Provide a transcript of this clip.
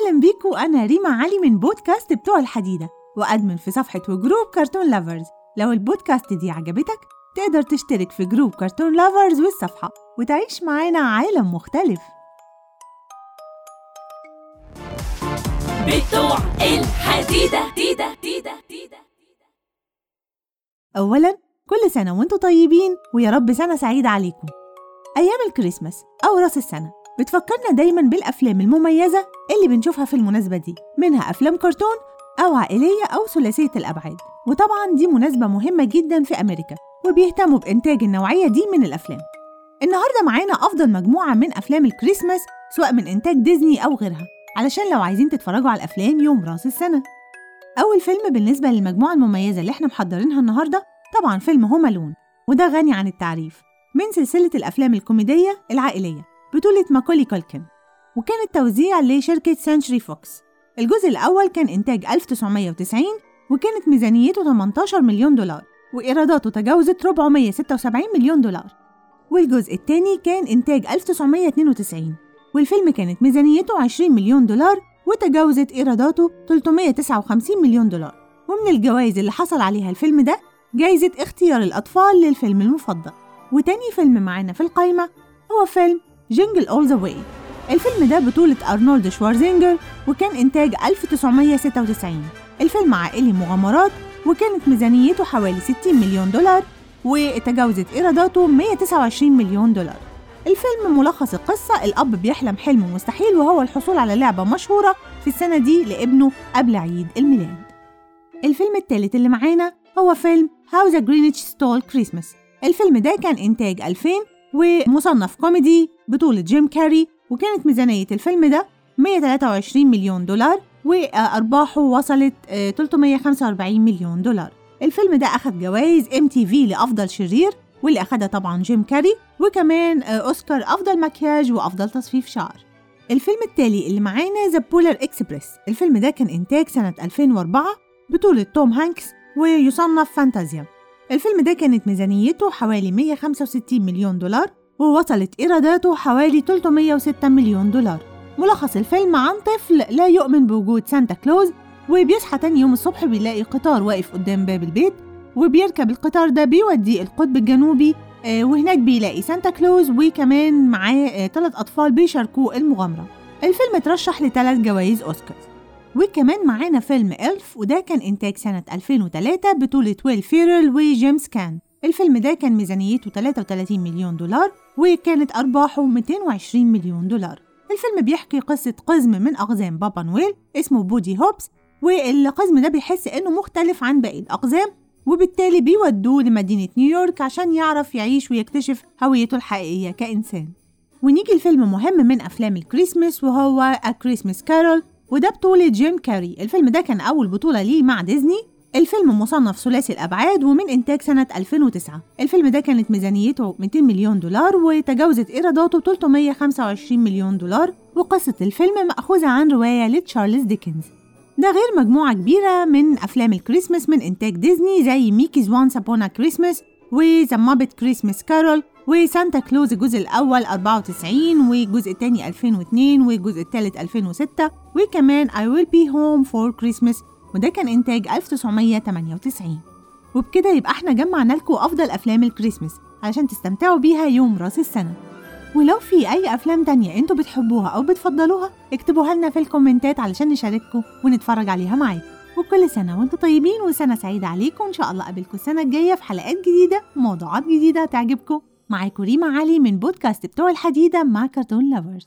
أهلا بيكم أنا ريما علي من بودكاست بتوع الحديدة و admin في صفحة و group Cartoon Lovers. لو البودكاست دي عجبتك تقدر تشترك في group Cartoon Lovers والصفحة وتعيش معانا عالم مختلف. بتوع الحديدة. ديدة ديدة ديدة أولا كل سنة وأنتم طيبين ويا رب سنة سعيدة عليكم. أيام الكريسماس أو راس السنة. بتفكرنا دايما بالأفلام المميزة اللي بنشوفها في المناسبة دي منها أفلام كرتون أو عائلية أو ثلاثية الأبعاد. وطبعا دي مناسبة مهمة جدا في أمريكا وبيهتموا بإنتاج النوعية دي من الأفلام. النهاردة معانا أفضل مجموعة من أفلام الكريسماس سواء من إنتاج ديزني أو غيرها. علشان لو عايزين تتفرجوا على الأفلام يوم راس السنة. أول فيلم بالنسبة للمجموعة المميزة اللي إحنا محضرينها النهاردة طبعا فيلم هوم ألون. وده غني عن التعريف. من سلسلة الأفلام الكوميدية العائلية. بطولة ماكولي كولكن وكان التوزيع لشركة سنشري فوكس. الجزء الأول كان إنتاج 1990 وكانت ميزانيته 18 مليون دولار وإيراداته تجاوزت 476 مليون دولار. والجزء الثاني كان إنتاج 1992 والفيلم كانت ميزانيته 20 مليون دولار وتجاوزت إيراداته 359 مليون دولار. ومن الجوائز اللي حصل عليها الفيلم ده جايزة اختيار الأطفال للفيلم المفضل. وتاني فيلم معانا في القايمة هو فيلم Jingle All the Way الفيلم ده بطولة أرنولد شوارزينجر وكان إنتاج 1996 الفيلم عائلي مغامرات وكانت ميزانيته حوالي 60 مليون دولار وتجاوزت إيراداته 129 مليون دولار. الفيلم ملخص القصة الأب بيحلم حلم مستحيل وهو الحصول على لعبة مشهورة في السنة دي لابنه قبل عيد الميلاد. الفيلم الثالث اللي معانا هو فيلم How the Grinch Stole Christmas. الفيلم ده كان إنتاج 2000 ومصنف كوميدي بطولة جيم كاري وكانت ميزانية الفيلم ده 123 مليون دولار وأرباحه وصلت 345 مليون دولار. الفيلم ده أخذ جوائز MTV لأفضل شرير واللي أخدها طبعا جيم كاري وكمان أوسكار أفضل مكياج وأفضل تصفيف شعر. الفيلم التالي اللي معانا The Polar Express الفيلم ده كان إنتاج سنة 2004 بطولة توم هانكس ويصنف فانتازيا. الفيلم ده كانت ميزانيته حوالي 165 مليون دولار ووصلت إيراداته حوالي 306 مليون دولار. ملخص الفيلم عن طفل لا يؤمن بوجود سانتا كلوز وبيصحى تاني يوم الصبح بيلاقي قطار واقف قدام باب البيت وبيركب القطار ده بيوديه القطب الجنوبي آه، وهناك بيلاقي سانتا كلوز وكمان معاه ثلاث أطفال بيشاركوه المغامرة. الفيلم اترشح لثلاث جوائز أوسكار وكمان معانا فيلم Elf وده كان إنتاج سنة 2003 بطولة ويل فيرل وجيمس كان. الفيلم ده كان ميزانيته 33 مليون دولار وكانت أرباحه 220 مليون دولار. الفيلم بيحكي قصة قزم من أقزام بابا نويل اسمه بودي هوبس والقزم ده بيحس إنه مختلف عن باقي الأقزام وبالتالي بيودوه لمدينة نيويورك عشان يعرف يعيش ويكتشف هويته الحقيقية كإنسان. ونيجي الفيلم مهم من أفلام الكريسماس وهو A Christmas Carol وده بطولة جيم كاري. الفيلم ده كان أول بطولة ليه مع ديزني الفيلم مصنف ثلاثي الأبعاد ومن إنتاج سنة 2009 الفيلم ده كانت ميزانيته 200 مليون دولار وتجاوزت إيراداته 325 مليون دولار وقصة الفيلم مأخوذة عن رواية لتشارلز ديكنز. ده غير مجموعة كبيرة من أفلام الكريسماس من إنتاج ديزني زي Mickey's Once Upon a Christmas و The Muppet Christmas Carol وسانتا كلوز الجزء الأول 94 والجزء الثاني 2002 والجزء الثالث 2006 وكمان I Will Be Home for Christmas وده كان إنتاج 1998 وبكده يبقى إحنا جمعنا لكم أفضل أفلام الكريسماس علشان تستمتعوا بيها يوم راس السنة. ولو في أي أفلام تانية أنتوا بتحبوها أو بتفضلوها اكتبوها لنا في الكومنتات علشان نشارككم ونتفرج عليها معاكم. وكل سنة وانتوا طيبين وسنة سعيدة عليكم. وإن شاء الله أقابلكم السنة الجاية في حلقات جديدة وموضوعات جديدة تعجبكم معاكم ريما علي من بودكاست بتوع الحديدة مع كرتون لافرز